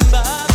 remember.